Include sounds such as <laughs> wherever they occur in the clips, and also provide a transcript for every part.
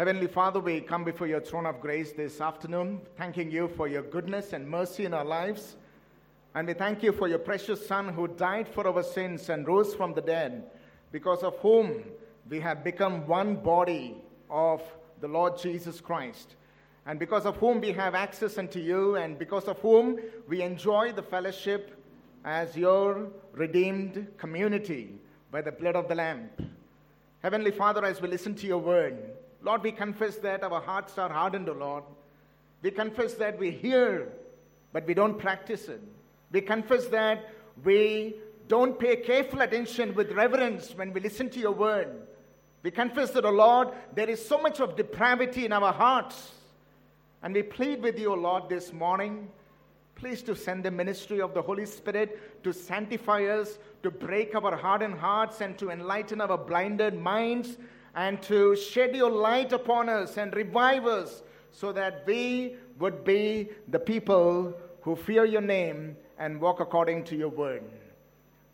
Heavenly Father, we come before your throne of grace this afternoon, thanking you for your goodness and mercy in our lives. And we thank you for your precious Son who died for our sins and rose from the dead, because of whom we have become one body of the Lord Jesus Christ, and because of whom we have access unto you, and because of whom we enjoy the fellowship as your redeemed community by the blood of the Lamb. Heavenly Father, as we listen to your word, Lord, we confess that our hearts are hardened, O Lord. We confess that we hear, but we don't practice it. We confess that we don't pay careful attention with reverence when we listen to your word. We confess that, O Lord, there is so much of depravity in our hearts. And we plead with you, O Lord, this morning, please to send the ministry of the Holy Spirit to sanctify us, to break our hardened hearts, and to enlighten our blinded minds, and to shed your light upon us and revive us so that we would be the people who fear your name and walk according to your word.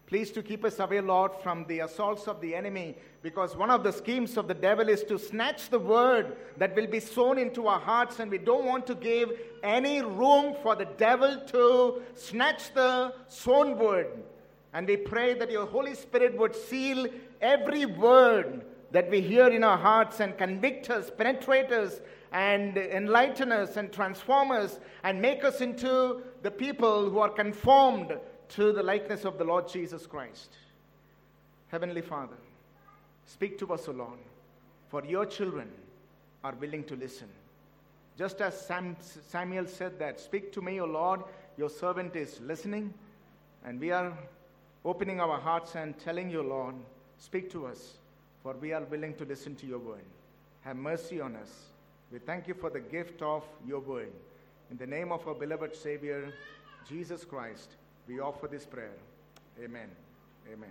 Please to keep us away, Lord, from the assaults of the enemy, because one of the schemes of the devil is to snatch the word that will be sown into our hearts, and we don't want to give any room for the devil to snatch the sown word. And we pray that your Holy Spirit would seal every word that we hear in our hearts and convict us, penetrate us, and enlighten us and transform us and make us into the people who are conformed to the likeness of the Lord Jesus Christ. Heavenly Father, speak to us, O Lord, for your children are willing to listen. Just as Sam, Samuel said that, Speak to me, O Lord, your servant is listening, and we are opening our hearts and telling you, Lord, speak to us, for we are willing to listen to your word. Have mercy on us. We thank you for the gift of your word. In the name of our beloved Savior, Jesus Christ, we offer this prayer. Amen. Amen.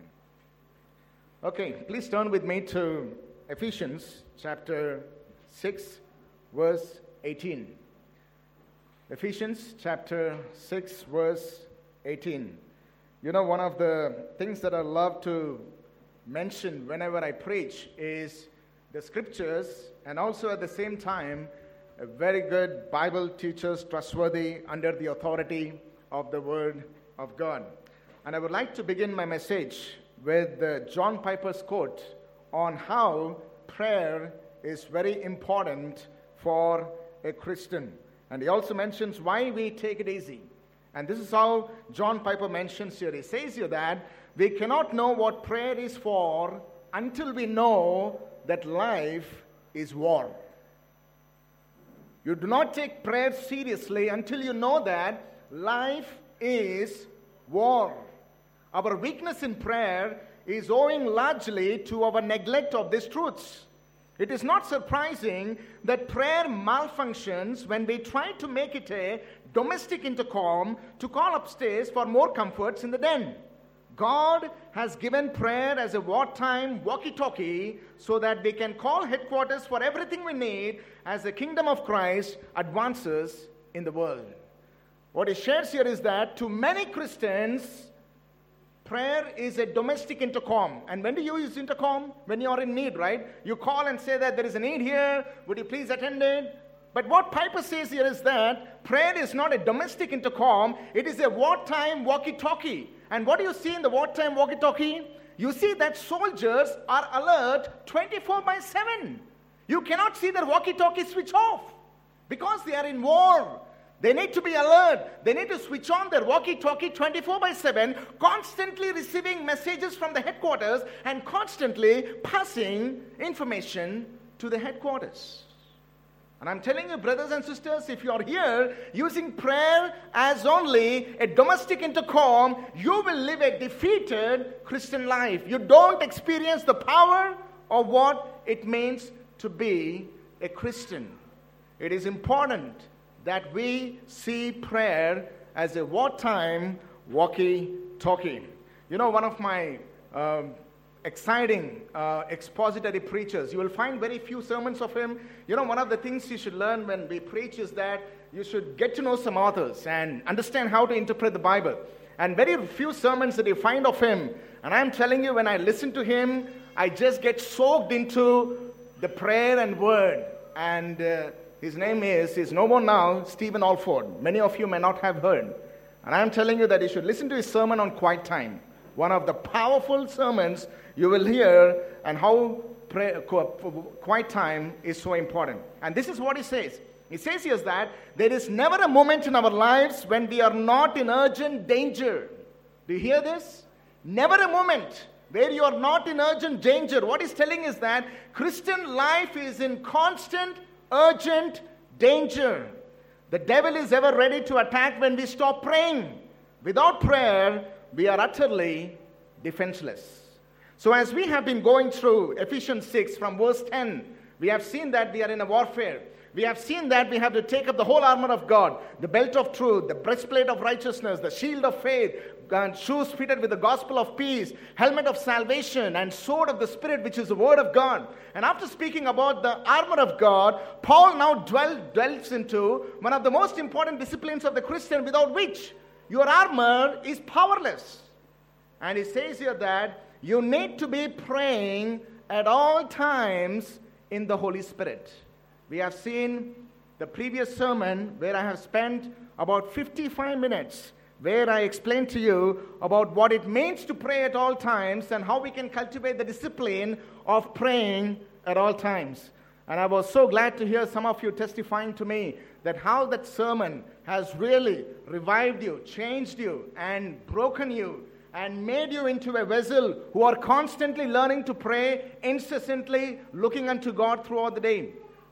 Okay, please turn with me to Ephesians chapter 6, verse 18. Ephesians chapter 6, verse 18. You know, one of the things that I love to mention whenever I preach is the scriptures, and also at the same time, a very good Bible teachers, trustworthy under the authority of the Word of God. And I would like to begin my message with uh, John Piper's quote on how prayer is very important for a Christian. And he also mentions why we take it easy. And this is how John Piper mentions here. He says here that we cannot know what prayer is for until we know that life is war. You do not take prayer seriously until you know that life is war. Our weakness in prayer is owing largely to our neglect of these truths. It is not surprising that prayer malfunctions when we try to make it a domestic intercom to call upstairs for more comforts in the den. God has given prayer as a wartime walkie talkie so that we can call headquarters for everything we need as the kingdom of Christ advances in the world. What he shares here is that to many Christians, prayer is a domestic intercom. And when do you use intercom? When you are in need, right? You call and say that there is a need here. Would you please attend it? But what Piper says here is that prayer is not a domestic intercom, it is a wartime walkie talkie. And what do you see in the wartime walkie talkie? You see that soldiers are alert 24 by 7. You cannot see their walkie talkie switch off because they are in war. They need to be alert. They need to switch on their walkie talkie 24 by 7, constantly receiving messages from the headquarters and constantly passing information to the headquarters. And I'm telling you, brothers and sisters, if you are here using prayer as only a domestic intercom, you will live a defeated Christian life. You don't experience the power of what it means to be a Christian. It is important that we see prayer as a wartime walkie talkie. You know, one of my um, exciting uh, expository preachers, you will find very few sermons of him. You know, one of the things you should learn when we preach is that you should get to know some authors and understand how to interpret the Bible. And very few sermons that you find of him. And I'm telling you, when I listen to him, I just get soaked into the prayer and word and uh, his name is, is no more now, Stephen Olford. Many of you may not have heard. And I'm telling you that you should listen to his sermon on quiet time. One of the powerful sermons you will hear, and how pray, quiet time is so important. And this is what he says. He says here that there is never a moment in our lives when we are not in urgent danger. Do you hear this? Never a moment where you are not in urgent danger. What he's telling is that Christian life is in constant, urgent danger. The devil is ever ready to attack when we stop praying. Without prayer, we are utterly defenseless. So, as we have been going through Ephesians 6 from verse 10, we have seen that we are in a warfare. We have seen that we have to take up the whole armor of God, the belt of truth, the breastplate of righteousness, the shield of faith, and shoes fitted with the gospel of peace, helmet of salvation, and sword of the Spirit, which is the word of God. And after speaking about the armor of God, Paul now dwell, dwells into one of the most important disciplines of the Christian, without which your armor is powerless. And he says here that you need to be praying at all times in the Holy Spirit. We have seen the previous sermon where I have spent about 55 minutes where I explained to you about what it means to pray at all times and how we can cultivate the discipline of praying at all times. And I was so glad to hear some of you testifying to me that how that sermon has really revived you, changed you, and broken you and made you into a vessel who are constantly learning to pray, incessantly looking unto God throughout the day.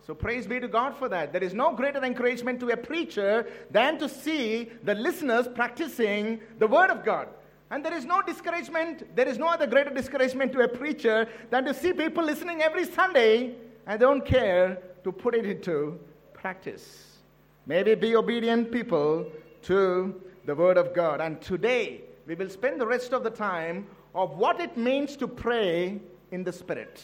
So praise be to God for that. There is no greater encouragement to a preacher than to see the listeners practicing the Word of God. And there is no discouragement, there is no other greater discouragement to a preacher than to see people listening every Sunday and don't care to put it into practice. Maybe be obedient people to the Word of God. And today, we will spend the rest of the time of what it means to pray in the Spirit.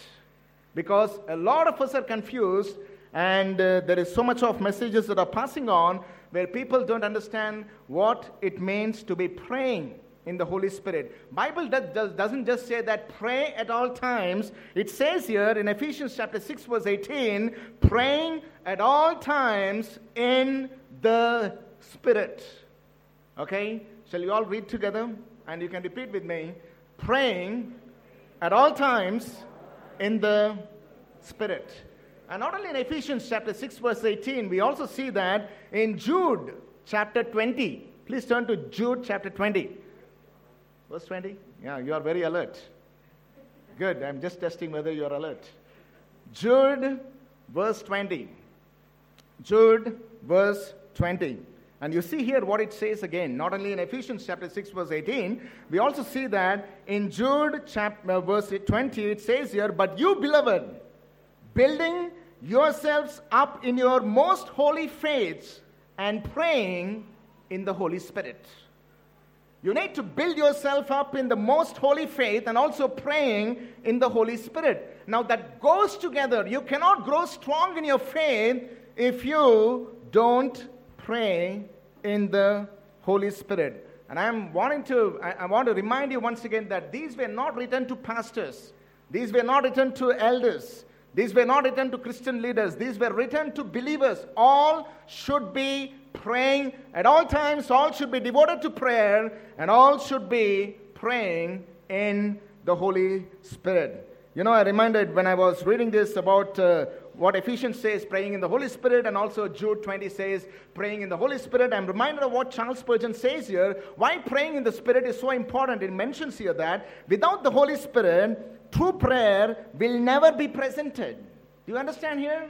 Because a lot of us are confused, and uh, there is so much of messages that are passing on where people don't understand what it means to be praying in the Holy Spirit. Bible does, does, doesn't just say that pray at all times. It says here in Ephesians chapter 6 verse 18, praying at all times in the Spirit. Okay? Shall you all read together? And you can repeat with me. Praying at all times in the Spirit. And not only in Ephesians chapter 6, verse 18, we also see that in Jude chapter 20. Please turn to Jude chapter 20. Verse 20? Yeah, you are very alert. Good. I'm just testing whether you are alert. Jude, verse 20. Jude, verse 20. And you see here what it says again, not only in Ephesians chapter 6, verse 18, we also see that in Jude chapter uh, verse 20, it says here, But you, beloved, building yourselves up in your most holy faith and praying in the Holy Spirit. You need to build yourself up in the most holy faith and also praying in the Holy Spirit. Now, that goes together. You cannot grow strong in your faith if you don't pray in the Holy Spirit. And I'm wanting to, I, I want to remind you once again that these were not written to pastors, these were not written to elders, these were not written to Christian leaders, these were written to believers. All should be praying at all times, all should be devoted to prayer, and all should be praying in the Holy Spirit. You know, I reminded when I was reading this about uh, what Ephesians says, praying in the Holy Spirit, and also Jude 20 says, praying in the Holy Spirit. I'm reminded of what Charles Spurgeon says here. Why praying in the Spirit is so important. It mentions here that without the Holy Spirit, true prayer will never be presented. Do you understand here?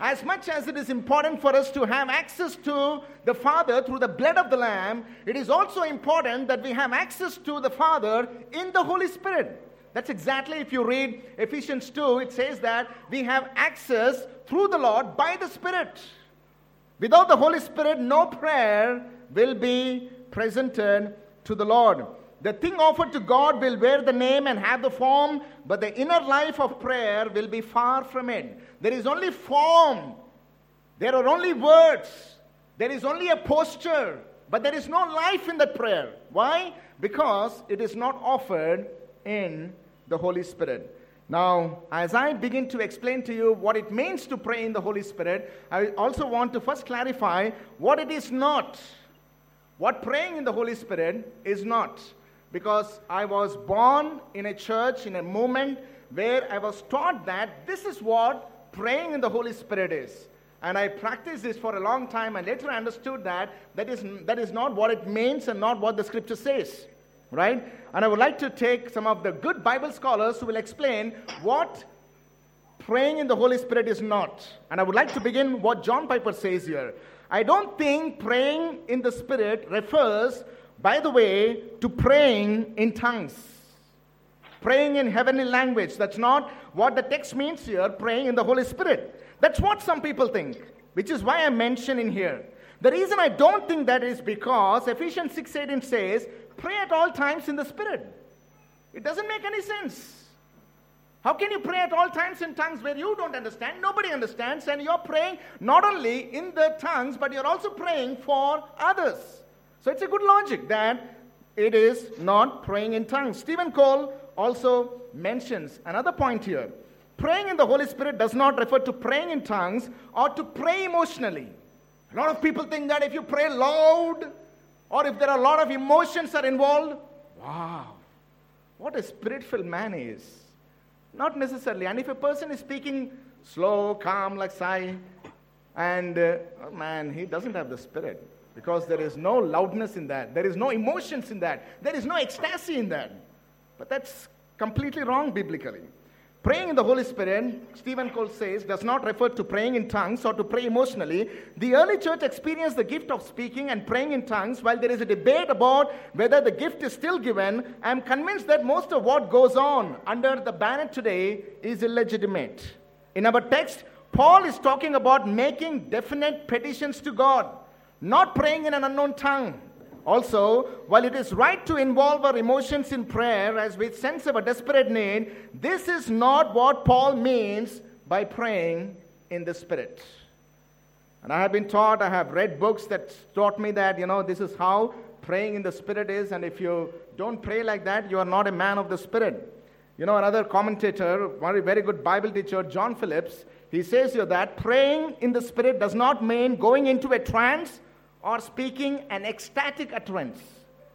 As much as it is important for us to have access to the Father through the blood of the Lamb, it is also important that we have access to the Father in the Holy Spirit. That's exactly if you read Ephesians 2, it says that we have access through the Lord by the Spirit. Without the Holy Spirit, no prayer will be presented to the Lord. The thing offered to God will wear the name and have the form, but the inner life of prayer will be far from it. There is only form, there are only words, there is only a posture, but there is no life in that prayer. Why? Because it is not offered in the Holy Spirit. Now, as I begin to explain to you what it means to pray in the Holy Spirit, I also want to first clarify what it is not. What praying in the Holy Spirit is not. Because I was born in a church, in a moment where I was taught that this is what praying in the Holy Spirit is. And I practiced this for a long time and later understood that that is, that is not what it means and not what the scripture says right? And I would like to take some of the good Bible scholars who will explain what praying in the Holy Spirit is not. And I would like to begin what John Piper says here. I don't think praying in the Spirit refers, by the way, to praying in tongues. Praying in heavenly language. That's not what the text means here, praying in the Holy Spirit. That's what some people think, which is why I mention in here. The reason I don't think that is because Ephesians 6:18 says, pray at all times in the Spirit. It doesn't make any sense. How can you pray at all times in tongues where you don't understand, nobody understands, and you're praying not only in the tongues, but you're also praying for others? So it's a good logic that it is not praying in tongues. Steven Cole also mentions another point here. Praying in the Holy Spirit does not refer to praying in tongues or to pray emotionally. A lot of people think that if you pray loud, or if there are a lot of emotions are involved, wow, what a spirit-filled man is. Not necessarily. And if a person is speaking slow, calm, like Sai, and uh, oh man, he doesn't have the spirit because there is no loudness in that. There is no emotions in that. There is no ecstasy in that. But that's completely wrong biblically. Praying in the Holy Spirit, Steven Cole says, does not refer to praying in tongues or to pray emotionally. The early church experienced the gift of speaking and praying in tongues. While there is a debate about whether the gift is still given, I am convinced that most of what goes on under the banner today is illegitimate. In our text, Paul is talking about making definite petitions to God, not praying in an unknown tongue. Also, while it is right to involve our emotions in prayer as we sense of a desperate need, this is not what Paul means by praying in the Spirit. And I have been taught, I have read books that taught me that, you know, this is how praying in the Spirit is, and if you don't pray like that, you are not a man of the Spirit. You know, another commentator, very, very good Bible teacher, John Phillips, he says here that praying in the Spirit does not mean going into a trance or speaking an ecstatic utterance.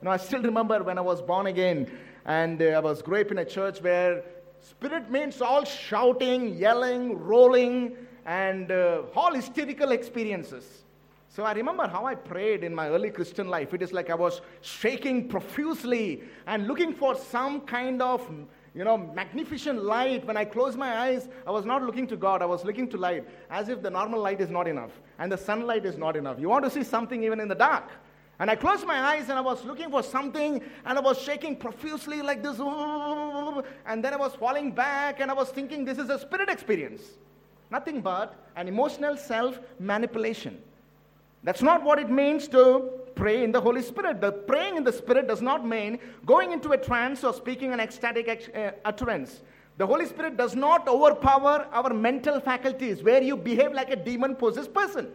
You know, I still remember when I was born again and uh, I was grew up in a church where spirit means all shouting, yelling, rolling, and uh, all hysterical experiences. So I remember how I prayed in my early Christian life. It is like I was shaking profusely and looking for some kind of you know, magnificent light. When I closed my eyes, I was not looking to God, I was looking to light, as if the normal light is not enough and the sunlight is not enough. You want to see something even in the dark. And I closed my eyes and I was looking for something and I was shaking profusely like this. And then I was falling back and I was thinking this is a spirit experience. Nothing but an emotional self manipulation. That's not what it means to pray in the Holy Spirit. The praying in the Spirit does not mean going into a trance or speaking an ecstatic uh, utterance. The Holy Spirit does not overpower our mental faculties where you behave like a demon possessed person.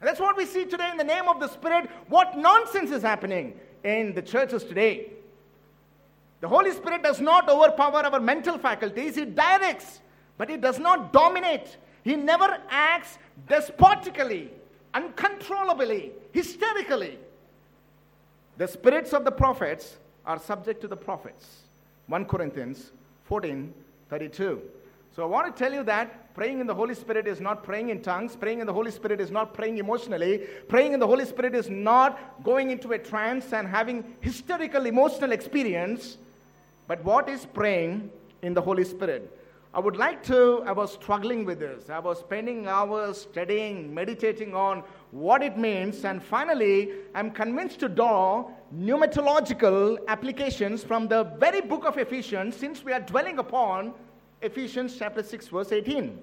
And that's what we see today in the name of the Spirit. What nonsense is happening in the churches today. The Holy Spirit does not overpower our mental faculties, He directs, but He does not dominate. He never acts despotically uncontrollably, hysterically. The spirits of the prophets are subject to the prophets. 1 Corinthians 14 32. So I want to tell you that praying in the Holy Spirit is not praying in tongues. Praying in the Holy Spirit is not praying emotionally. Praying in the Holy Spirit is not going into a trance and having hysterical emotional experience. But what is praying in the Holy Spirit? I would like to, I was struggling with this. I was spending hours studying, meditating on what it means, and finally, I'm convinced to draw pneumatological applications from the very book of Ephesians, since we are dwelling upon Ephesians chapter 6, verse 18.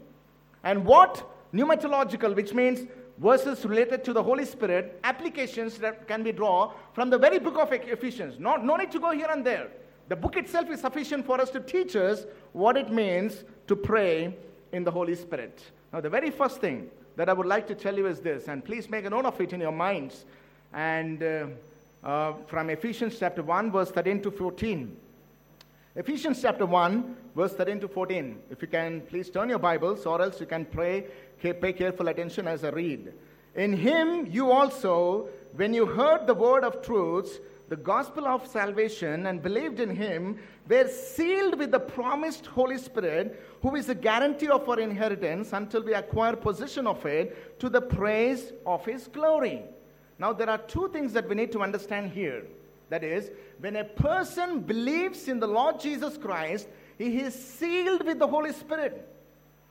And what pneumatological, which means verses related to the Holy Spirit, applications that can be drawn from the very book of Ephesians. Not, no need to go here and there. The book itself is sufficient for us to teach us what it means to pray in the Holy Spirit. Now, the very first thing that I would like to tell you is this, and please make a note of it in your minds. And uh, uh, from Ephesians chapter 1, verse 13 to 14. Ephesians chapter 1, verse 13 to 14. If you can, please turn your Bibles, or else you can pray, pay careful attention as I read. In him you also, when you heard the word of truth, the gospel of salvation, and believed in him, were sealed with the promised Holy Spirit, who is a guarantee of our inheritance until we acquire possession of it to the praise of his glory. Now, there are two things that we need to understand here. That is, when a person believes in the Lord Jesus Christ, he is sealed with the Holy Spirit.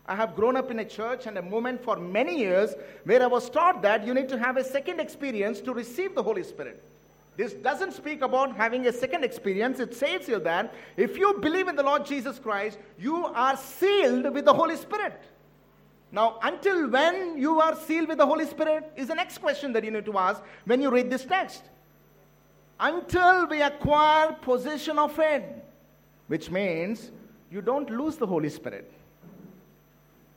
I have grown up in a church and a movement for many years where I was taught that you need to have a second experience to receive the Holy Spirit. This doesn't speak about having a second experience. It says here that if you believe in the Lord Jesus Christ, you are sealed with the Holy Spirit. Now, until when you are sealed with the Holy Spirit is the next question that you need to ask when you read this text until we acquire possession of it, which means you don't lose the Holy Spirit.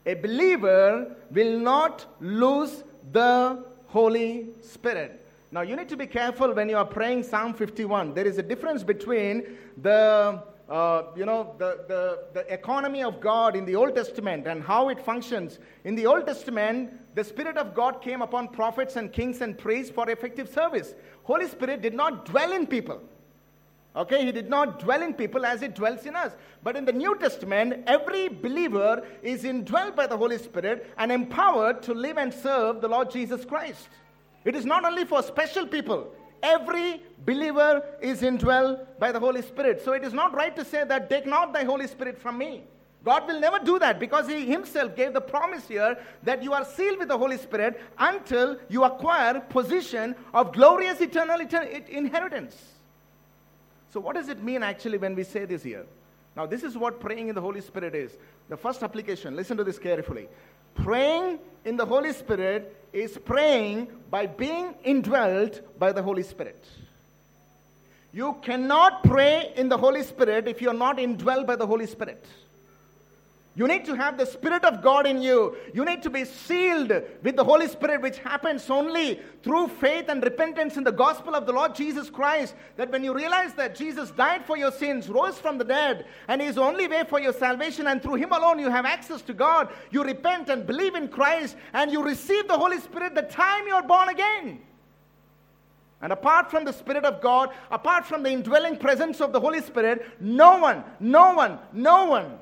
A believer will not lose the Holy Spirit. Now, you need to be careful when you are praying Psalm 51. There is a difference between the uh, you know, the, the, the economy of God in the Old Testament and how it functions. In the Old Testament, the Spirit of God came upon prophets and kings and priests for effective service. Holy Spirit did not dwell in people. Okay, he did not dwell in people as it dwells in us. But in the New Testament, every believer is indwelt by the Holy Spirit and empowered to live and serve the Lord Jesus Christ. It is not only for special people, Every believer is indwelled by the Holy Spirit. So it is not right to say that take not thy Holy Spirit from me. God will never do that because He Himself gave the promise here that you are sealed with the Holy Spirit until you acquire position of glorious eternal inheritance. So, what does it mean actually when we say this here? Now, this is what praying in the Holy Spirit is. The first application, listen to this carefully. Praying in the Holy Spirit is praying by being indwelt by the Holy Spirit. You cannot pray in the Holy Spirit if you're not indwelt by the Holy Spirit. You need to have the Spirit of God in you. You need to be sealed with the Holy Spirit, which happens only through faith and repentance in the gospel of the Lord Jesus Christ. That when you realize that Jesus died for your sins, rose from the dead, and is the only way for your salvation, and through Him alone you have access to God, you repent and believe in Christ, and you receive the Holy Spirit the time you're born again. And apart from the Spirit of God, apart from the indwelling presence of the Holy Spirit, no one, no one, no one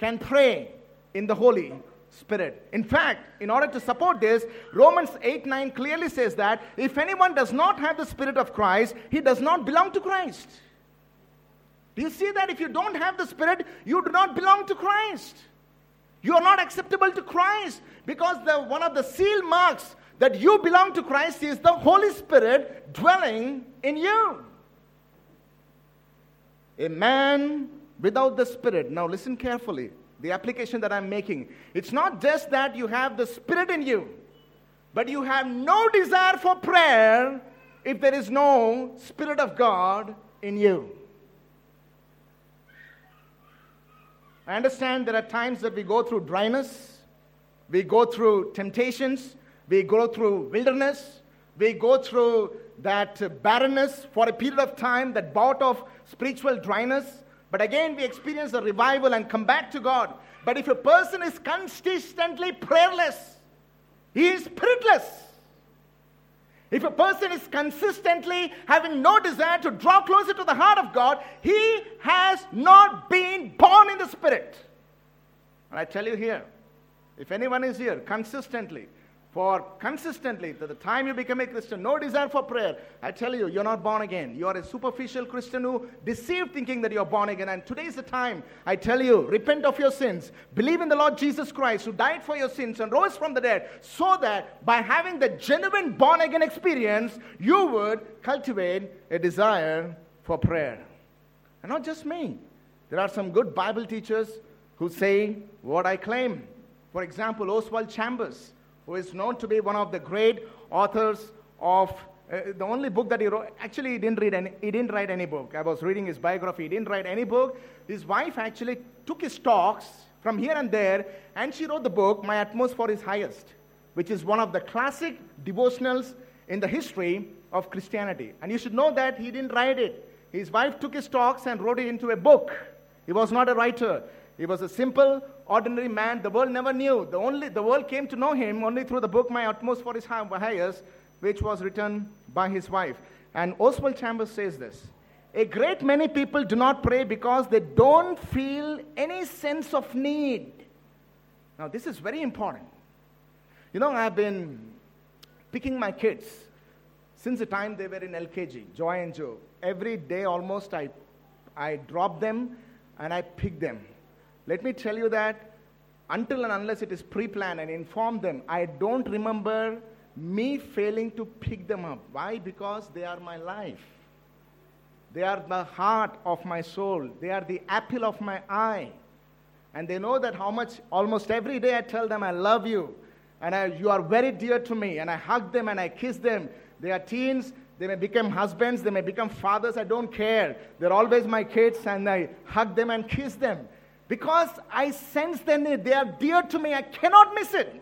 can pray in the Holy Spirit. In fact, in order to support this, Romans 8 9 clearly says that if anyone does not have the Spirit of Christ, he does not belong to Christ. Do you see that? If you don't have the Spirit, you do not belong to Christ. You are not acceptable to Christ because the, one of the seal marks that you belong to Christ is the Holy Spirit dwelling in you. A man without the Spirit. Now, listen carefully. The application that I'm making. It's not just that you have the Spirit in you, but you have no desire for prayer if there is no Spirit of God in you. I understand there are times that we go through dryness, we go through temptations, we go through wilderness, we go through that barrenness for a period of time, that bout of spiritual dryness. But again, we experience a revival and come back to God. But if a person is consistently prayerless, he is spiritless. If a person is consistently having no desire to draw closer to the heart of God, he has not been born in the Spirit. And I tell you here, if anyone is here consistently for consistently to the time you become a Christian, no desire for prayer, I tell you, you're not born again. You are a superficial Christian who deceived thinking that you're born again. And today is the time, I tell you, repent of your sins, believe in the Lord Jesus Christ who died for your sins and rose from the dead, so that by having the genuine born again experience, you would cultivate a desire for prayer. And not just me. There are some good Bible teachers who say what I claim. For example, Oswald Chambers who is known to be one of the great authors of uh, the only book that he wrote. Actually, he didn't read any. He didn't write any book. I was reading his biography. He didn't write any book. His wife actually took his talks from here and there, and she wrote the book "My Utmost for His Highest," which is one of the classic devotionals in the history of Christianity. And you should know that he didn't write it. His wife took his talks and wrote it into a book. He was not a writer. He was a simple, ordinary man. The world never knew. The, only, the world came to know him only through the book My Utmost for His Highest, which was written by his wife. And Oswald Chambers says this A great many people do not pray because they don't feel any sense of need. Now, this is very important. You know, I've been picking my kids since the time they were in LKG, Joy and Joe. Every day almost I, I drop them and I pick them. Let me tell you that until and unless it is pre planned and inform them, I don't remember me failing to pick them up. Why? Because they are my life. They are the heart of my soul. They are the apple of my eye. And they know that how much, almost every day I tell them, I love you. And I, you are very dear to me. And I hug them and I kiss them. They are teens. They may become husbands. They may become fathers. I don't care. They're always my kids. And I hug them and kiss them. Because I sense them. They are dear to me. I cannot miss it.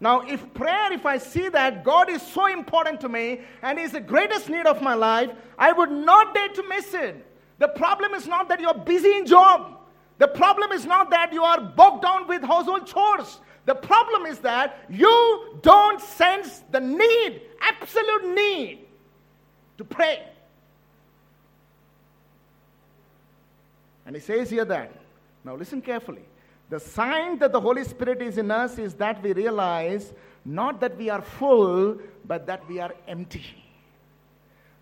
Now, if prayer, if I see that God is so important to me and is the greatest need of my life, I would not dare to miss it. The problem is not that you're busy in job. The problem is not that you are bogged down with household chores. The problem is that you don't sense the need, absolute need, to pray. And he says here that, now listen carefully. The sign that the Holy Spirit is in us is that we realize not that we are full, but that we are empty.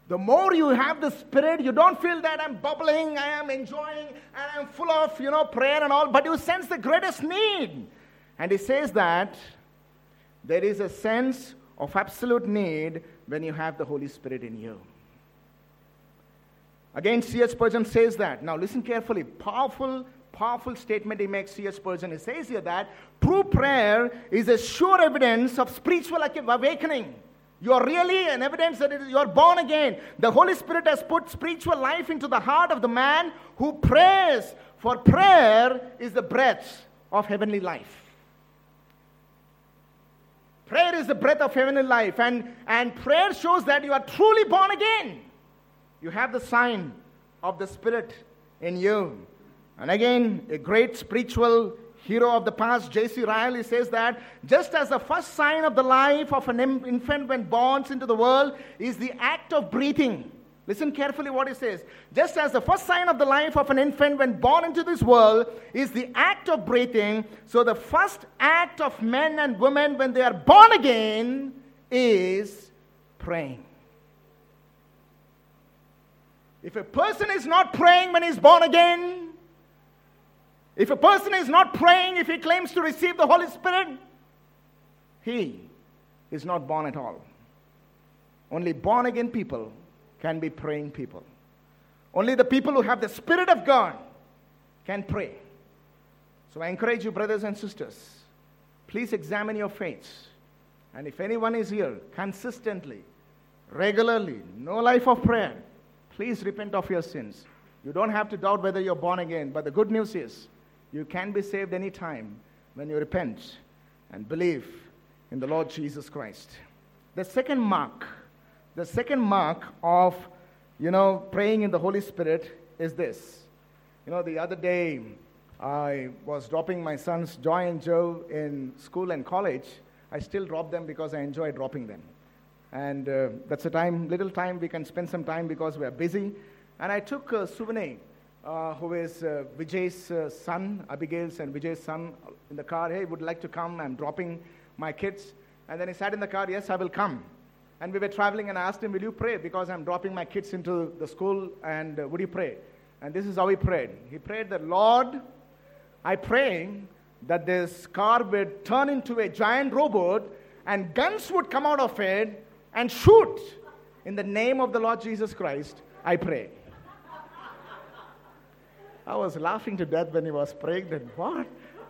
The more you have the Spirit, you don't feel that I'm bubbling, I am enjoying, and I'm full of, you know, prayer and all, but you sense the greatest need. And he says that there is a sense of absolute need when you have the Holy Spirit in you. Again, C.H. Spurgeon says that. Now, listen carefully. Powerful, powerful statement he makes, C.H. Spurgeon. He says here that true prayer is a sure evidence of spiritual awakening. You are really an evidence that you are born again. The Holy Spirit has put spiritual life into the heart of the man who prays. For prayer is the breath of heavenly life. Prayer is the breath of heavenly life, and, and prayer shows that you are truly born again. You have the sign of the Spirit in you. And again, a great spiritual hero of the past, J.C. Ryle, says that just as the first sign of the life of an infant when born into the world is the act of breathing, Listen carefully what he says. Just as the first sign of the life of an infant when born into this world is the act of breathing, so the first act of men and women when they are born again is praying. If a person is not praying when he's born again, if a person is not praying, if he claims to receive the Holy Spirit, he is not born at all. Only born again people can be praying people. Only the people who have the Spirit of God can pray. So I encourage you, brothers and sisters, please examine your faiths. And if anyone is here consistently, regularly, no life of prayer, please repent of your sins. You don't have to doubt whether you're born again, but the good news is you can be saved anytime when you repent and believe in the Lord Jesus Christ. The second mark the second mark of, you know, praying in the Holy Spirit is this. You know, the other day I was dropping my sons, Joy and Joe, in school and college. I still drop them because I enjoy dropping them. And uh, that's a time, little time we can spend some time because we are busy. And I took uh, Souvenir, uh, who is uh, Vijay's uh, son, Abigail's and Vijay's son, in the car. Hey, would like to come? I'm dropping my kids. And then he sat in the car, yes, I will come. And we were traveling, and I asked him, Will you pray? Because I'm dropping my kids into the school, and uh, would you pray? And this is how he prayed. He prayed that, Lord, I pray that this car would turn into a giant robot, and guns would come out of it and shoot. In the name of the Lord Jesus Christ, I pray. I was laughing to death when he was praying. Then, what?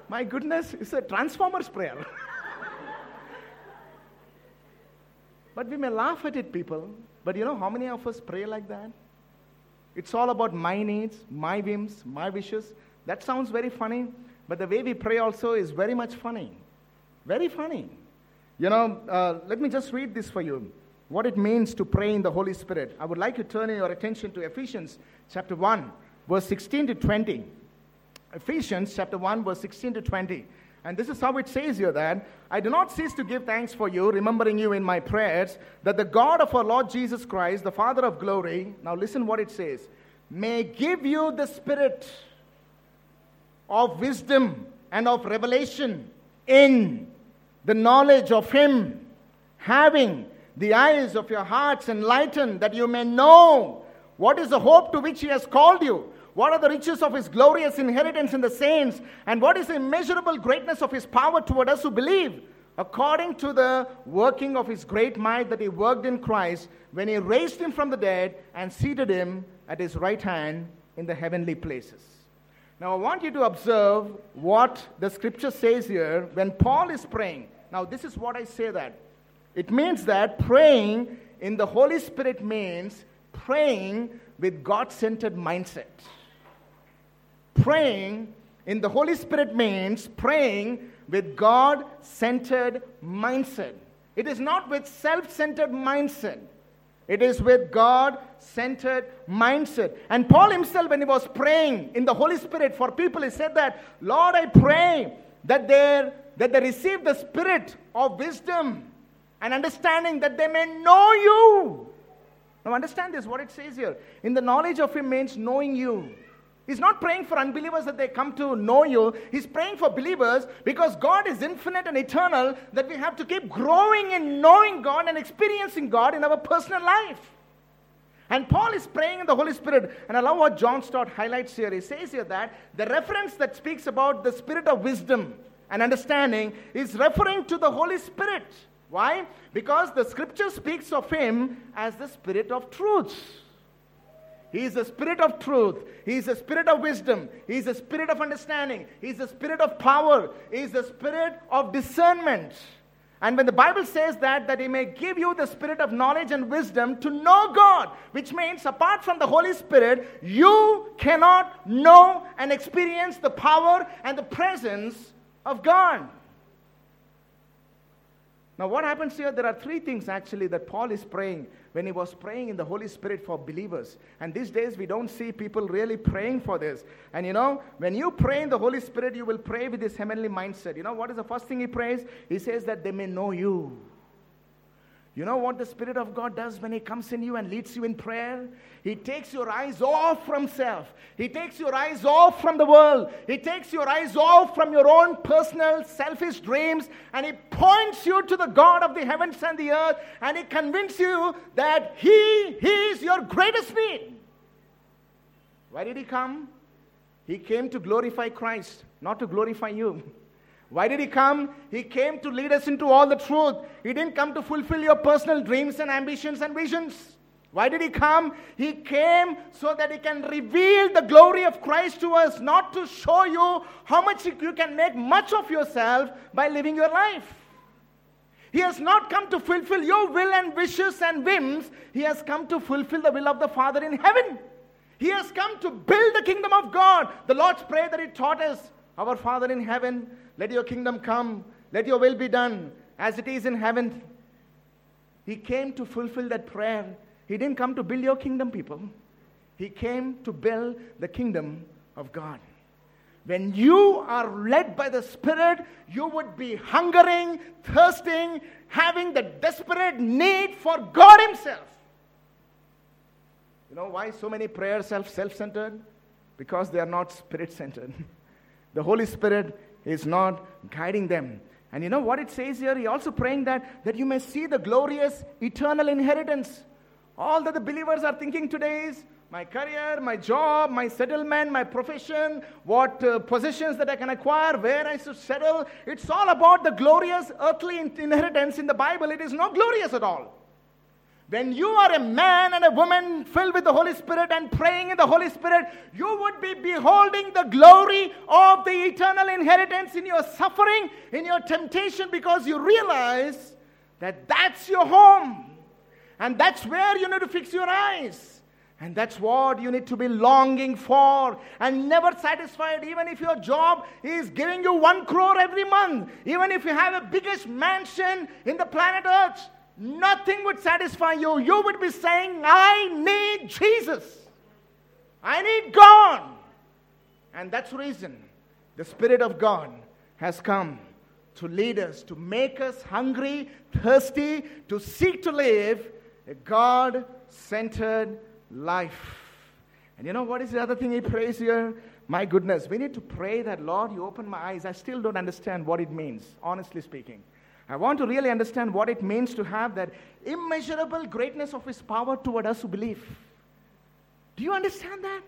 My goodness, it's a Transformers prayer. But we may laugh at it, people. But you know how many of us pray like that? It's all about my needs, my whims, my wishes. That sounds very funny, but the way we pray also is very much funny. Very funny. You know, uh, let me just read this for you what it means to pray in the Holy Spirit. I would like you to turn your attention to Ephesians chapter 1, verse 16 to 20. Ephesians chapter 1, verse 16 to 20. And this is how it says here that I do not cease to give thanks for you, remembering you in my prayers, that the God of our Lord Jesus Christ, the Father of glory, now listen what it says, may give you the spirit of wisdom and of revelation in the knowledge of Him, having the eyes of your hearts enlightened, that you may know what is the hope to which He has called you what are the riches of his glorious inheritance in the saints? And what is the immeasurable greatness of his power toward us who believe? According to the working of his great might that he worked in Christ when he raised him from the dead and seated him at his right hand in the heavenly places. Now, I want you to observe what the scripture says here when Paul is praying. Now, this is what I say that it means that praying in the Holy Spirit means praying with God centered mindset. Praying in the Holy Spirit means praying with God centered mindset. It is not with self centered mindset. It is with God centered mindset. And Paul himself, when he was praying in the Holy Spirit for people, he said that, Lord, I pray that, they that they receive the spirit of wisdom and understanding that they may know you. Now, understand this what it says here. In the knowledge of Him means knowing you. He's not praying for unbelievers that they come to know you. He's praying for believers because God is infinite and eternal, that we have to keep growing in knowing God and experiencing God in our personal life. And Paul is praying in the Holy Spirit. And I love what John Stott highlights here. He says here that the reference that speaks about the spirit of wisdom and understanding is referring to the Holy Spirit. Why? Because the scripture speaks of him as the spirit of truth. He is the spirit of truth. He is the spirit of wisdom. He is the spirit of understanding. He is the spirit of power. He is the spirit of discernment. And when the Bible says that, that He may give you the spirit of knowledge and wisdom to know God, which means apart from the Holy Spirit, you cannot know and experience the power and the presence of God. Now, what happens here? There are three things actually that Paul is praying when he was praying in the Holy Spirit for believers. And these days, we don't see people really praying for this. And you know, when you pray in the Holy Spirit, you will pray with this heavenly mindset. You know, what is the first thing he prays? He says that they may know you. You know what the Spirit of God does when He comes in you and leads you in prayer? He takes your eyes off from self. He takes your eyes off from the world. He takes your eyes off from your own personal, selfish dreams and He points you to the God of the heavens and the earth and He convinces you that He, is your greatest need. Why did He come? He came to glorify Christ, not to glorify you. Why did he come? He came to lead us into all the truth. He didn't come to fulfill your personal dreams and ambitions and visions. Why did he come? He came so that he can reveal the glory of Christ to us, not to show you how much you can make much of yourself by living your life. He has not come to fulfill your will and wishes and whims. He has come to fulfill the will of the Father in heaven. He has come to build the kingdom of God. The Lord's Prayer that He taught us Our Father in heaven, let your kingdom come. Let your will be done as it is in heaven. He came to fulfill that prayer. He didn't come to build your kingdom, people. He came to build the kingdom of God. When you are led by the Spirit, you would be hungering, thirsting, having the desperate need for God Himself. You know why so many prayers are self centered? Because they are not spirit centered. <laughs> The Holy Spirit is not guiding them. And you know what it says here? He also praying that, that you may see the glorious eternal inheritance. All that the believers are thinking today is my career, my job, my settlement, my profession, what uh, positions that I can acquire, where I should settle. It's all about the glorious earthly inheritance in the Bible. It is not glorious at all. When you are a man and a woman filled with the Holy Spirit and praying in the Holy Spirit, you would be beholding the glory of the eternal inheritance in your suffering, in your temptation, because you realize that that's your home. And that's where you need to fix your eyes. And that's what you need to be longing for and never satisfied. Even if your job is giving you one crore every month, even if you have a biggest mansion in the planet Earth, Nothing would satisfy you. You would be saying, I need Jesus. I need God. And that's the reason the Spirit of God has come to lead us, to make us hungry, thirsty, to seek to live a God centered life. And you know what is the other thing he prays here? My goodness, we need to pray that, Lord, you open my eyes. I still don't understand what it means, honestly speaking. I want to really understand what it means to have that immeasurable greatness of His power toward us who believe. Do you understand that?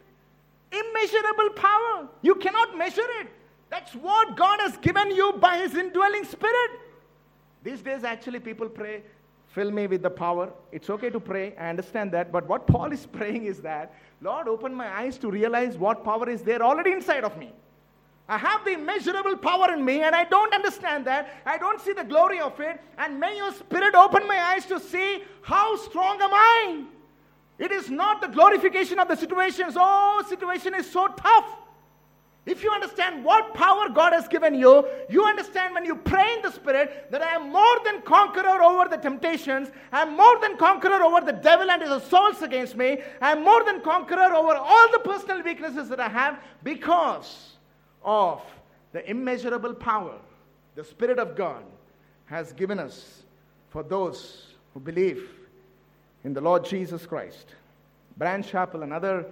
Immeasurable power. You cannot measure it. That's what God has given you by His indwelling Spirit. These days, actually, people pray, fill me with the power. It's okay to pray, I understand that. But what Paul is <laughs> praying is that, Lord, open my eyes to realize what power is there already inside of me. I have the immeasurable power in me, and I don't understand that. I don't see the glory of it. And may your spirit open my eyes to see how strong am I. It is not the glorification of the situations. Oh, situation is so tough. If you understand what power God has given you, you understand when you pray in the Spirit that I am more than conqueror over the temptations. I am more than conqueror over the devil and his assaults against me. I am more than conqueror over all the personal weaknesses that I have because of the immeasurable power the Spirit of God has given us for those who believe in the Lord Jesus Christ. Bryan Chapell, another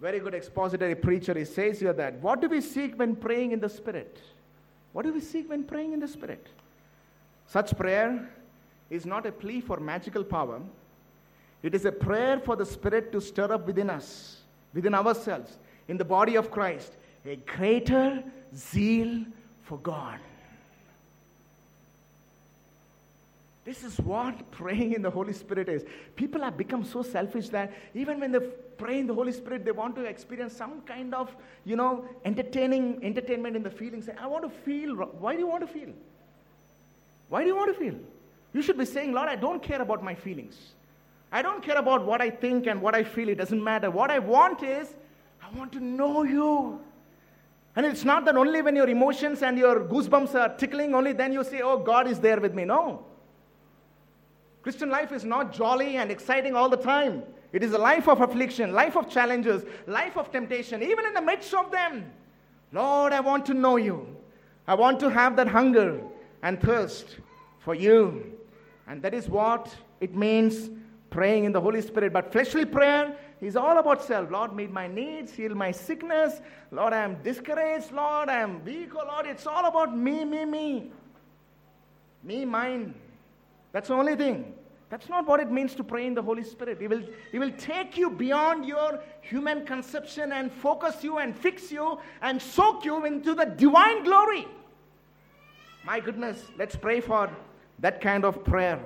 very good expository preacher, he says here that what do we seek when praying in the Spirit? What do we seek when praying in the Spirit? Such prayer is not a plea for magical power. It is a prayer for the Spirit to stir up within us, within ourselves, in the body of Christ, a greater zeal for God. This is what <laughs> praying in the Holy Spirit is. People have become so selfish that even when they pray in the Holy Spirit, they want to experience some kind of, you know, entertaining entertainment in the feelings. I want to feel. Why do you want to feel? Why do you want to feel? You should be saying, Lord, I don't care about my feelings. I don't care about what I think and what I feel. It doesn't matter. What I want is, I want to know you. And it's not that only when your emotions and your goosebumps are tickling, only then you say, Oh, God is there with me. No. Christian life is not jolly and exciting all the time. It is a life of affliction, life of challenges, life of temptation, even in the midst of them. Lord, I want to know you. I want to have that hunger and thirst for you. And that is what it means praying in the Holy Spirit. But fleshly prayer is all about self. Lord, meet my needs, heal my sickness. Lord, I am discouraged. Lord, I am weak. Oh, Lord, it's all about me, me, me. Me, mine. That's the only thing. That's not what it means to pray in the Holy Spirit. He will, he will take you beyond your human conception and focus you and fix you and soak you into the divine glory. My goodness, let's pray for that kind of prayer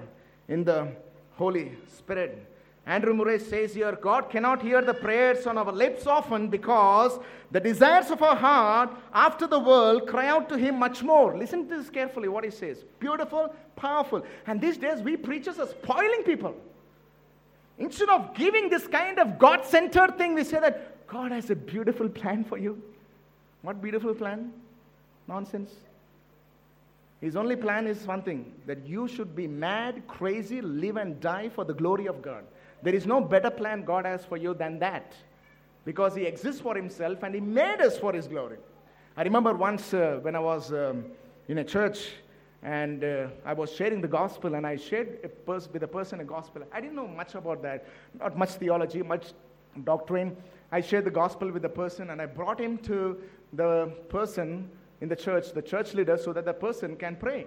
in the Holy Spirit. Andrew Murray says here God cannot hear the prayers on our lips often because the desires of our heart after the world cry out to Him much more. Listen to this carefully, what He says. Beautiful, powerful. And these days, we preachers are spoiling people. Instead of giving this kind of God centered thing, we say that God has a beautiful plan for you. What beautiful plan? Nonsense. His only plan is one thing that you should be mad, crazy, live and die for the glory of God. There is no better plan God has for you than that because He exists for Himself and He made us for His glory. I remember once uh, when I was um, in a church and uh, I was sharing the gospel and I shared a pers- with a person a gospel. I didn't know much about that, not much theology, much doctrine. I shared the gospel with the person and I brought him to the person in the church, the church leader, so that the person can pray.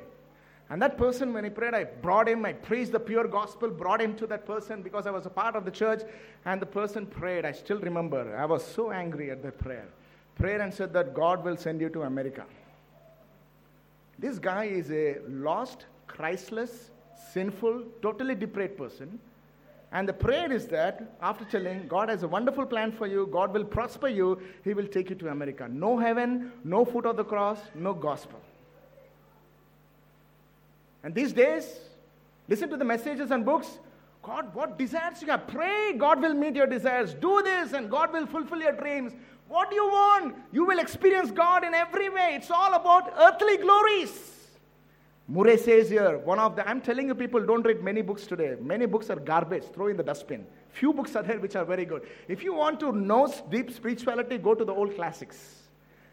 And that person, when he prayed, I brought him, I preached the pure gospel, brought him to that person because I was a part of the church. And the person prayed. I still remember. I was so angry at that prayer. Prayed and said that God will send you to America. This guy is a lost, Christless, sinful, totally depraved person. And the prayer is that after telling God has a wonderful plan for you, God will prosper you, He will take you to America. No heaven, no foot of the cross, no gospel. And these days, listen to the messages and books. God, what desires you have? Pray, God will meet your desires. Do this, and God will fulfill your dreams. What do you want? You will experience God in every way. It's all about earthly glories. Murray says here, one of the, I'm telling you people, don't read many books today. Many books are garbage. Throw in the dustbin. Few books are there which are very good. If you want to know deep spirituality, go to the old classics.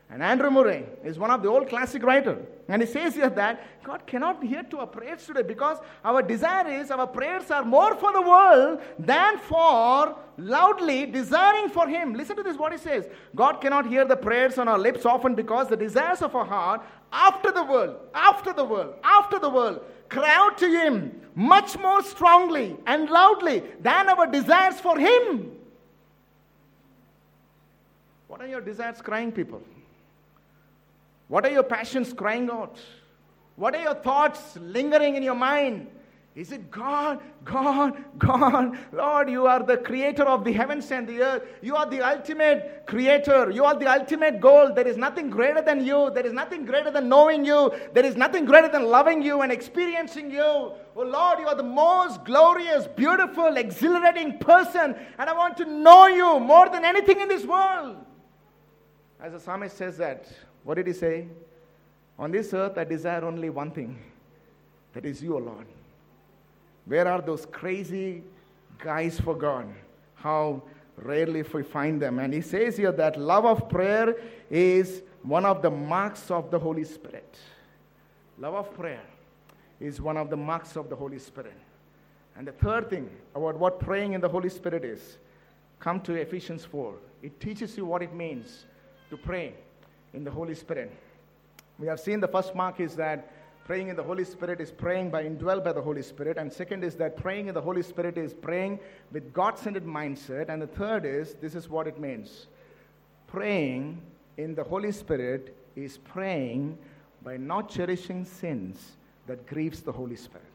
And Andrew Murray is one of the old classic writers. And he says here that God cannot hear to our prayers today because our desire is our prayers are more for the world than for loudly desiring for Him. Listen to this what he says. God cannot hear the prayers on our lips often because the desires of our heart after the world, after the world, after the world cry out to Him much more strongly and loudly than our desires for Him. What are your desires crying, people? What are your passions crying out? What are your thoughts lingering in your mind? Is it God, God, God? Lord, you are the creator of the heavens and the earth. You are the ultimate creator. You are the ultimate goal. There is nothing greater than you. There is nothing greater than knowing you. There is nothing greater than loving you and experiencing you. Oh Lord, you are the most glorious, beautiful, exhilarating person. And I want to know you more than anything in this world. As the psalmist says that, what did he say? On this earth, I desire only one thing that is you, Lord. Where are those crazy guys for God? How rarely we find them. And he says here that love of prayer is one of the marks of the Holy Spirit. Love of prayer is one of the marks of the Holy Spirit. And the third thing about what praying in the Holy Spirit is come to Ephesians 4. It teaches you what it means to pray in the Holy Spirit. We have seen the first mark is that praying in the Holy Spirit is praying by indwelled by the Holy Spirit. And second is that praying in the Holy Spirit is praying with God centered mindset. And the third is this is what it means praying in the Holy Spirit is praying by not cherishing sins that grieves the Holy Spirit.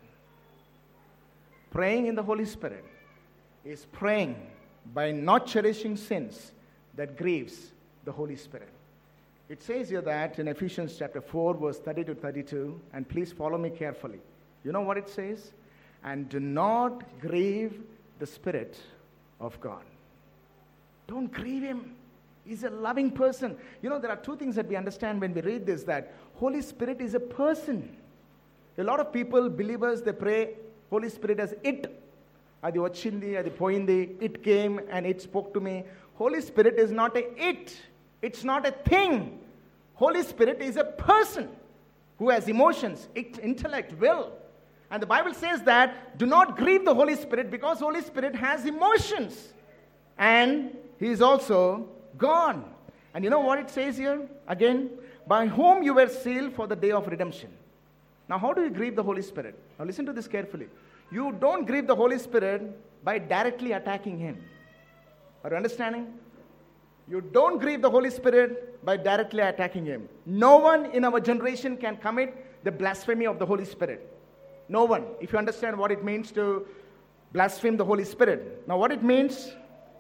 Praying in the Holy Spirit is praying by not cherishing sins that grieves the Holy Spirit. It says here that in Ephesians chapter 4, verse 30 to 32, and please follow me carefully. You know what it says? And do not grieve the Spirit of God. Don't grieve Him. He's a loving person. You know, there are two things that we understand when we read this that Holy Spirit is a person. A lot of people, believers, they pray, Holy Spirit as it. Adi vachindi, adi poindi, it came and it spoke to me. Holy Spirit is not a it. It's not a thing. Holy Spirit is a person who has emotions, intellect, will. And the Bible says that do not grieve the Holy Spirit because Holy Spirit has emotions. And he is also God. And you know what it says here? Again, by whom you were sealed for the day of redemption. Now, how do you grieve the Holy Spirit? Now, listen to this carefully. You don't grieve the Holy Spirit by directly attacking him. Are you understanding? You don't grieve the Holy Spirit by directly attacking Him. No one in our generation can commit the blasphemy of the Holy Spirit. No one. If you understand what it means to blaspheme the Holy Spirit. Now, what it means,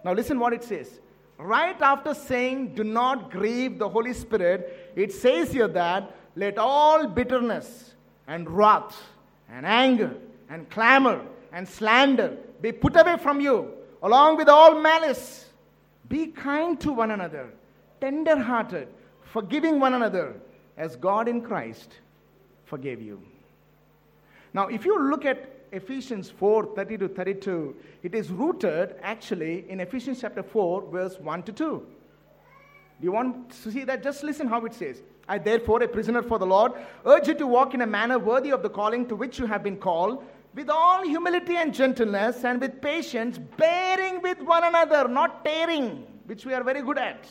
now listen what it says. Right after saying, do not grieve the Holy Spirit, it says here that let all bitterness and wrath and anger and clamor and slander be put away from you, along with all malice be kind to one another, tender hearted, forgiving one another, as God in Christ forgave you. Now, if you look at Ephesians 4 30 to 32, it is rooted actually in Ephesians chapter 4, verse 1 to 2. Do you want to see that? Just listen how it says. I, therefore, a prisoner for the Lord, urge you to walk in a manner worthy of the calling to which you have been called with all humility and gentleness and with patience, bearing with one another, not tearing, which we are very good at,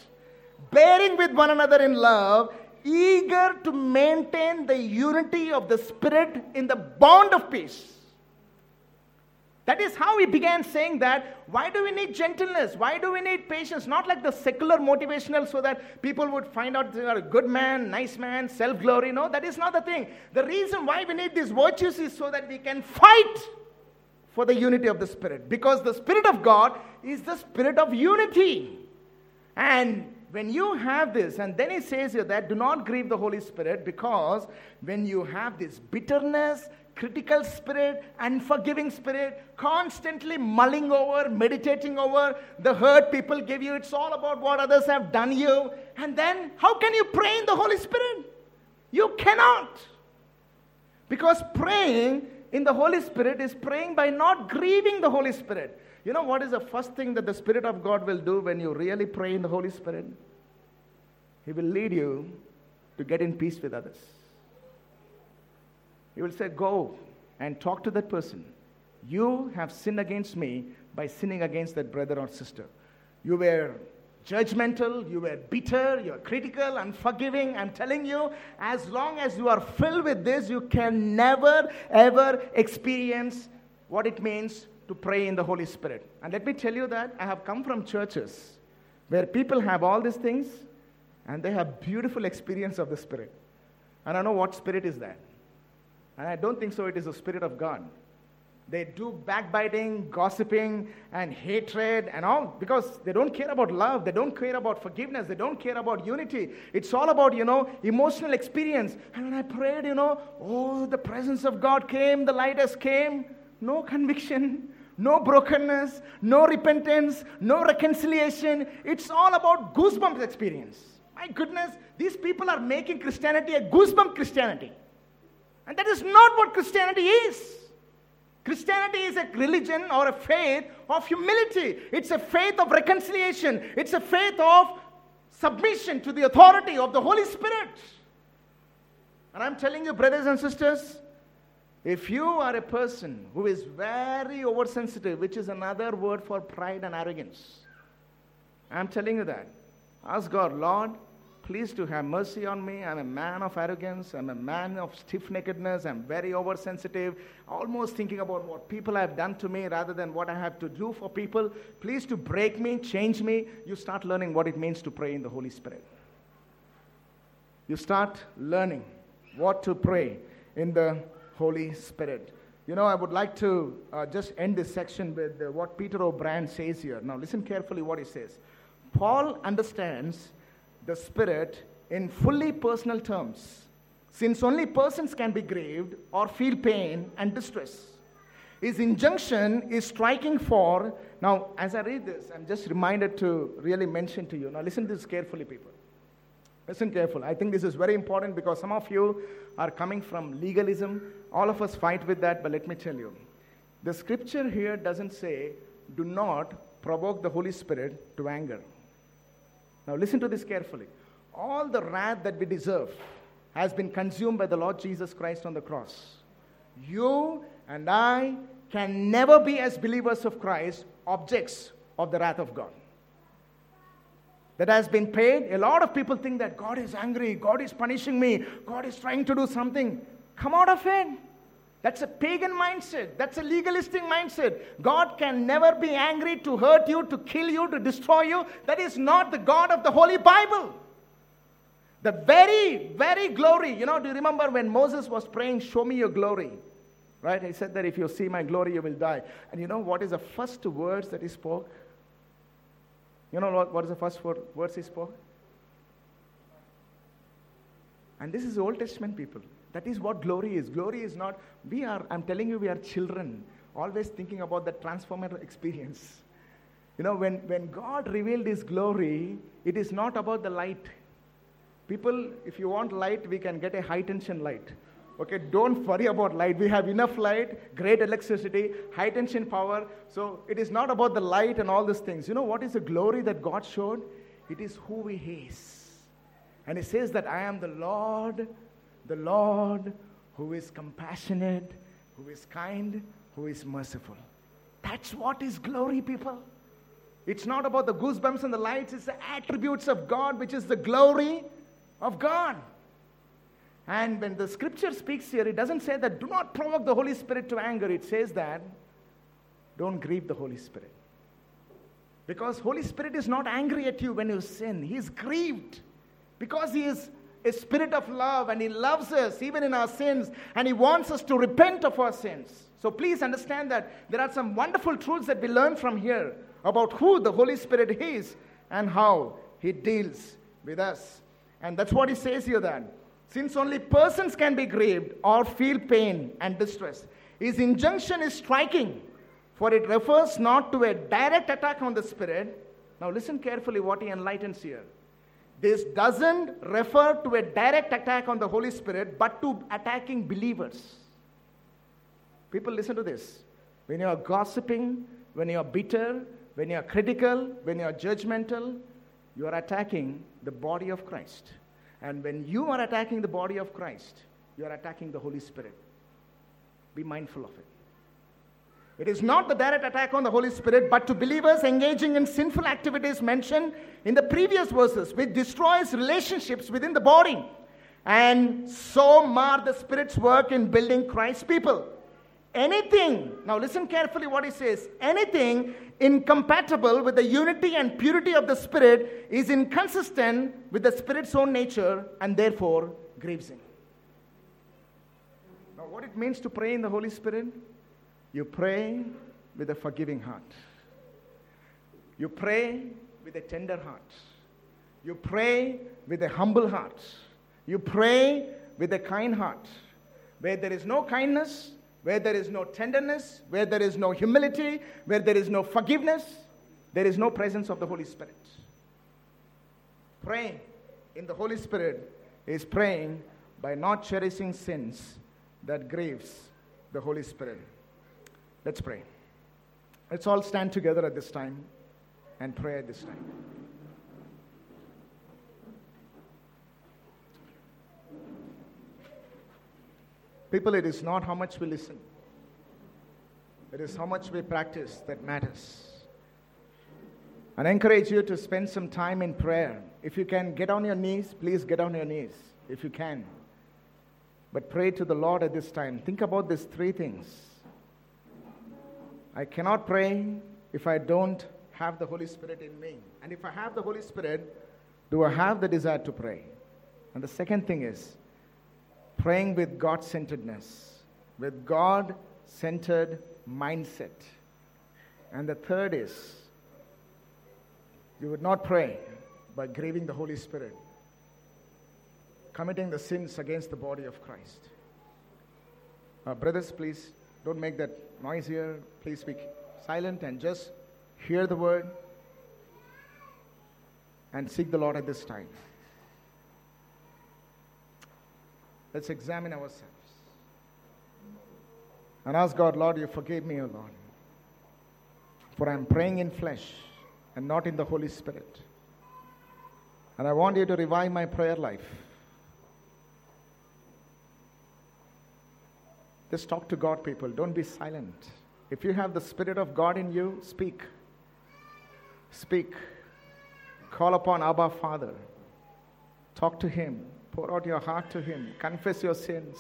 bearing with one another in love, eager to maintain the unity of the Spirit in the bond of peace. That is how he began saying that why do we need gentleness? Why do we need patience? Not like the secular motivational so that people would find out they are a good man, nice man, self glory. No, that is not the thing. The reason why we need these virtues is so that we can fight for the unity of the Spirit. Because the Spirit of God is the Spirit of unity. And when you have this, and then he says here that do not grieve the Holy Spirit because when you have this bitterness, critical spirit, unforgiving spirit, constantly mulling over, meditating over the hurt people give you. It's all about what others have done you. And then, how can you pray in the Holy Spirit? You cannot. Because praying in the Holy Spirit is praying by not grieving the Holy Spirit. You know what is the first thing that the Spirit of God will do when you really pray in the Holy Spirit? He will lead you to get in peace with others. He will say, Go and talk to that person. You have sinned against me by sinning against that brother or sister. You were judgmental, you were bitter, you are critical, unforgiving. I'm telling you, as long as you are filled with this, you can never, ever experience what it means to pray in the Holy Spirit. And let me tell you that I have come from churches where people have all these things and they have beautiful experience of the Spirit. And I know what spirit is that. And I don't think so it is the Spirit of God. They do backbiting, gossiping, and hatred and all because they don't care about love. They don't care about forgiveness. They don't care about unity. It's all about, you know, emotional experience. And when I prayed, you know, oh, the presence of God came, the light has came. No conviction, no brokenness, no repentance, no reconciliation. It's all about goosebumps experience. My goodness, these people are making Christianity a goosebump Christianity. And that is not what Christianity is. Christianity is a religion or a faith of humility. It's a faith of reconciliation. It's a faith of submission to the authority of the Holy Spirit. And I'm telling you, brothers and sisters, if you are a person who is very oversensitive, which is another word for pride and arrogance, I'm telling you that. Ask God, Lord, Please to have mercy on me. I'm a man of arrogance. I'm a man of stiff neckedness. I'm very oversensitive, almost thinking about what people have done to me rather than what I have to do for people. Please to break me, change me. You start learning what it means to pray in the Holy Spirit. You start learning what to pray in the Holy Spirit. You know, I would like to uh, just end this section with uh, what Peter O'Brien says here. Now, listen carefully what he says. Paul understands the Spirit in fully personal terms, since only persons can be grieved or feel pain and distress. His injunction is striking for, now, as I read this, I'm just reminded to really mention to you. Now, listen to this carefully, people. Listen carefully. I think this is very important because some of you are coming from legalism. All of us fight with that, but let me tell you. The scripture here doesn't say, do not provoke the Holy Spirit to anger. Now, listen to this carefully. All the wrath that we deserve has been consumed by the Lord Jesus Christ on the cross. You and I can never be, as believers of Christ, objects of the wrath of God. That has been paid. A lot of people think that God is angry, God is punishing me, God is trying to do something. Come out of it. That's a pagan mindset. That's a legalistic mindset. God can never be angry to hurt you, to kill you, to destroy you. That is not the God of the Holy Bible. The very, very glory. You know, do you remember when Moses was praying, Show me your glory? Right? He said that if you see my glory, you will die. And you know what is the first words that he spoke? You know what, what is the first words he spoke? And this is Old Testament people. That is what glory is. Glory is not, we are, I'm telling you, we are children, always thinking about the transformative experience. You know, when, when God revealed His glory, it is not about the light. People, if you want light, we can get a high tension light. Okay, don't worry about light. We have enough light, great electricity, high tension power. So it is not about the light and all these things. You know what is the glory that God showed? It is who He is. And He says that I am the Lord the Lord who is compassionate, who is kind, who is merciful. That's what is glory, people. It's not about the goosebumps and the lights, it's the attributes of God, which is the glory of God. And when the scripture speaks here, it doesn't say that do not provoke the Holy Spirit to anger. It says that don't grieve the Holy Spirit. Because Holy Spirit is not angry at you when you sin. He is grieved because he is a spirit of love and He loves us even in our sins and He wants us to repent of our sins. So please understand that there are some wonderful truths that we learn from here about who the Holy Spirit is and how He deals with us. And that's what He says here then. Since only persons can be grieved or feel pain and distress, His injunction is striking, for it refers not to a direct attack on the Spirit. Now listen carefully what He enlightens here this doesn't refer to a direct attack on the Holy Spirit, but to attacking believers. People, listen to this. When you are gossiping, when you're bitter, when you're critical, when you're judgmental, you are attacking the body of Christ. And when you are attacking the body of Christ, you are attacking the Holy Spirit. Be mindful of it. It is not the direct attack on the Holy Spirit, but to believers engaging in sinful activities mentioned in the previous verses, which destroys relationships within the body and so mar the Spirit's work in building Christ's people. Anything, now listen carefully what he says anything incompatible with the unity and purity of the Spirit is inconsistent with the Spirit's own nature and therefore grieves him. Now, what it means to pray in the Holy Spirit? You pray with a forgiving heart. You pray with a tender heart. You pray with a humble heart. You pray with a kind heart. Where there is no kindness, where there is no tenderness, where there is no humility, where there is no forgiveness, there is no presence of the Holy Spirit. Praying in the Holy Spirit is praying by not cherishing sins that grieves the Holy Spirit. Let's pray. Let's all stand together at this time and pray at this time. People, it is not how much we listen, it is how much we practice that matters. And I encourage you to spend some time in prayer. If you can get on your knees, please get on your knees if you can. But pray to the Lord at this time. Think about these three things. I cannot pray if I don't have the Holy Spirit in me. And if I have the Holy Spirit, do I have the desire to pray? And the second thing is, praying with God centeredness, with God centered mindset. And the third is, you would not pray by grieving the Holy Spirit, committing the sins against the body of Christ. Uh, brothers, please don't make that noise here. Please be silent and just hear the word and seek the Lord at this time. Let's examine ourselves and ask God, Lord, you forgive me, O Lord, for I'm praying in flesh and not in the Holy Spirit. And I want you to revive my prayer life. Just talk to God, people. Don't be silent. If you have the Spirit of God in you, speak. Speak. Call upon Abba Father. Talk to Him. Pour out your heart to Him. Confess your sins.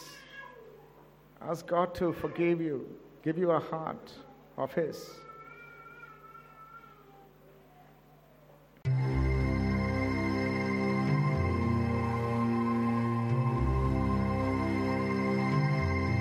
Ask God to forgive you, give you a heart of His.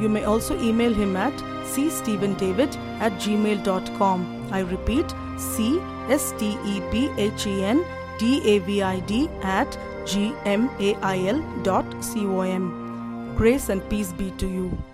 You may also email him at cstephendavid at gmail.com. I repeat, c s t e p h e n d a v i d at gmail.com. Grace and peace be to you.